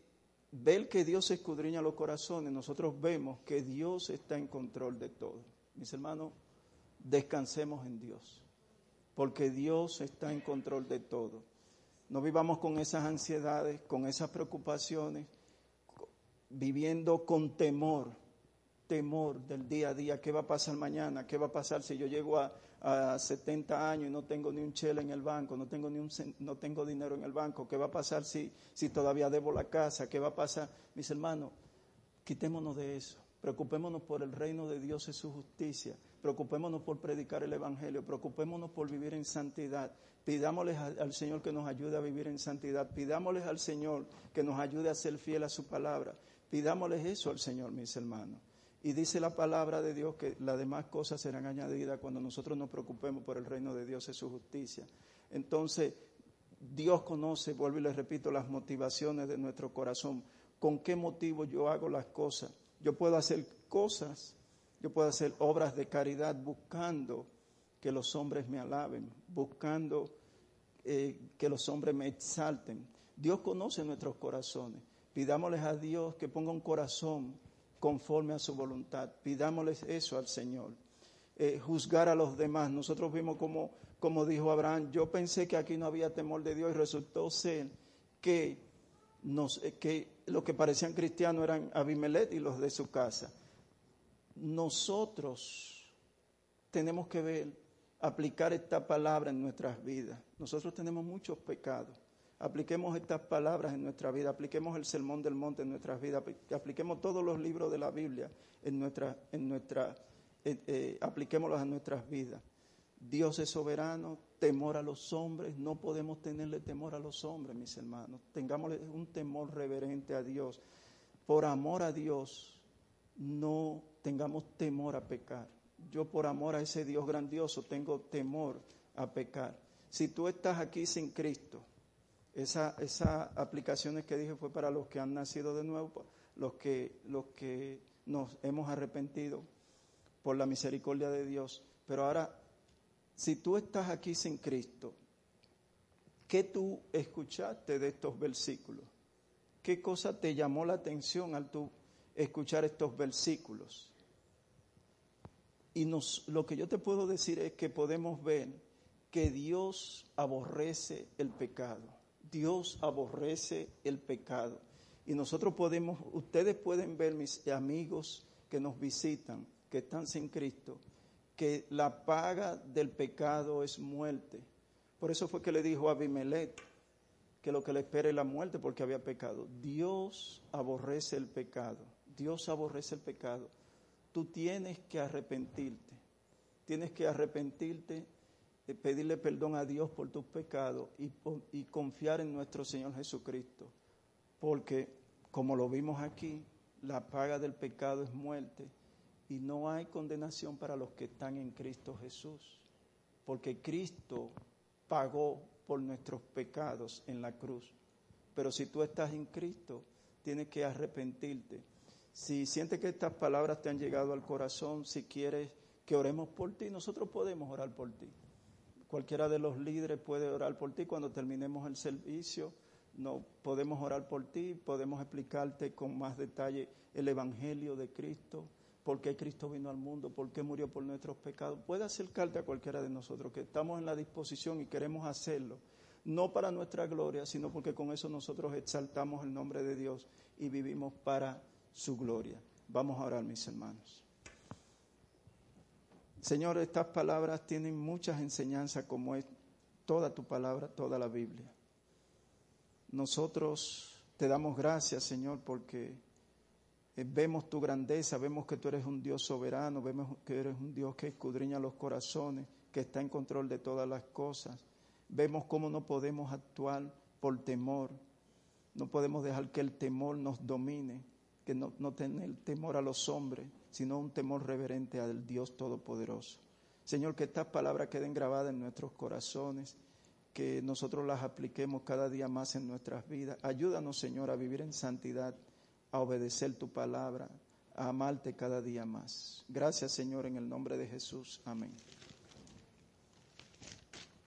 ver que Dios escudriña los corazones, nosotros vemos que Dios está en control de todo. Mis hermanos, descansemos en Dios, porque Dios está en control de todo. No vivamos con esas ansiedades, con esas preocupaciones, viviendo con temor, temor del día a día, qué va a pasar mañana, qué va a pasar si yo llego a, 70 años y no tengo ni un chela en el banco, no tengo, ni un, no tengo dinero en el banco, qué va a pasar si, si todavía debo la casa, qué va a pasar, mis hermanos, quitémonos de eso, preocupémonos por el reino de Dios y su justicia, preocupémonos por predicar el Evangelio, preocupémonos por vivir en santidad, pidámosles al Señor que nos ayude a vivir en santidad, pidámosles al Señor que nos ayude a ser fiel a su palabra, pidámosles eso al Señor, mis hermanos. Y dice la palabra de Dios que las demás cosas serán añadidas cuando nosotros nos preocupemos por el reino de Dios y su justicia. Entonces, Dios conoce, vuelvo y le repito, las motivaciones de nuestro corazón. ¿Con qué motivo yo hago las cosas? Yo puedo hacer cosas, yo puedo hacer obras de caridad buscando que los hombres me alaben, buscando eh, que los hombres me exalten. Dios conoce nuestros corazones. Pidámosles a Dios que ponga un corazón conforme a su voluntad. Pidámosles eso al Señor. Eh, juzgar a los demás. Nosotros vimos como, como dijo Abraham, yo pensé que aquí no había temor de Dios y resultó ser que, nos, eh, que los que parecían cristianos eran Abimelech y los de su casa. Nosotros tenemos que ver, aplicar esta palabra en nuestras vidas. Nosotros tenemos muchos pecados apliquemos estas palabras en nuestra vida, apliquemos el sermón del monte en nuestras vidas, apliquemos todos los libros de la Biblia en nuestra, en nuestra, eh, eh, apliquémoslos a nuestras vidas. Dios es soberano, temor a los hombres, no podemos tenerle temor a los hombres, mis hermanos. Tengámosle un temor reverente a Dios. Por amor a Dios, no tengamos temor a pecar. Yo por amor a ese Dios grandioso tengo temor a pecar. Si tú estás aquí sin Cristo, esas esa aplicaciones que dije fue para los que han nacido de nuevo, los que, los que nos hemos arrepentido por la misericordia de Dios. Pero ahora, si tú estás aquí sin Cristo, ¿qué tú escuchaste de estos versículos? ¿Qué cosa te llamó la atención al tú escuchar estos versículos? Y nos, lo que yo te puedo decir es que podemos ver que Dios aborrece el pecado. Dios aborrece el pecado. Y nosotros podemos, ustedes pueden ver, mis amigos que nos visitan, que están sin Cristo, que la paga del pecado es muerte. Por eso fue que le dijo a Abimelech que lo que le espera es la muerte porque había pecado. Dios aborrece el pecado. Dios aborrece el pecado. Tú tienes que arrepentirte. Tienes que arrepentirte pedirle perdón a Dios por tus pecados y, y confiar en nuestro Señor Jesucristo. Porque, como lo vimos aquí, la paga del pecado es muerte y no hay condenación para los que están en Cristo Jesús. Porque Cristo pagó por nuestros pecados en la cruz. Pero si tú estás en Cristo, tienes que arrepentirte. Si sientes que estas palabras te han llegado al corazón, si quieres que oremos por ti, nosotros podemos orar por ti. Cualquiera de los líderes puede orar por ti cuando terminemos el servicio. No podemos orar por ti, podemos explicarte con más detalle el evangelio de Cristo, por qué Cristo vino al mundo, por qué murió por nuestros pecados. Puede acercarte a cualquiera de nosotros que estamos en la disposición y queremos hacerlo, no para nuestra gloria, sino porque con eso nosotros exaltamos el nombre de Dios y vivimos para su gloria. Vamos a orar, mis hermanos. Señor, estas palabras tienen muchas enseñanzas como es toda tu palabra, toda la Biblia. Nosotros te damos gracias, Señor, porque eh, vemos tu grandeza, vemos que tú eres un Dios soberano, vemos que eres un Dios que escudriña los corazones, que está en control de todas las cosas. Vemos cómo no podemos actuar por temor, no podemos dejar que el temor nos domine, que no, no tener temor a los hombres, sino un temor reverente al Dios Todopoderoso. Señor, que estas palabras queden grabadas en nuestros corazones, que nosotros las apliquemos cada día más en nuestras vidas. Ayúdanos, Señor, a vivir en santidad, a obedecer tu palabra, a amarte cada día más. Gracias, Señor, en el nombre de Jesús. Amén.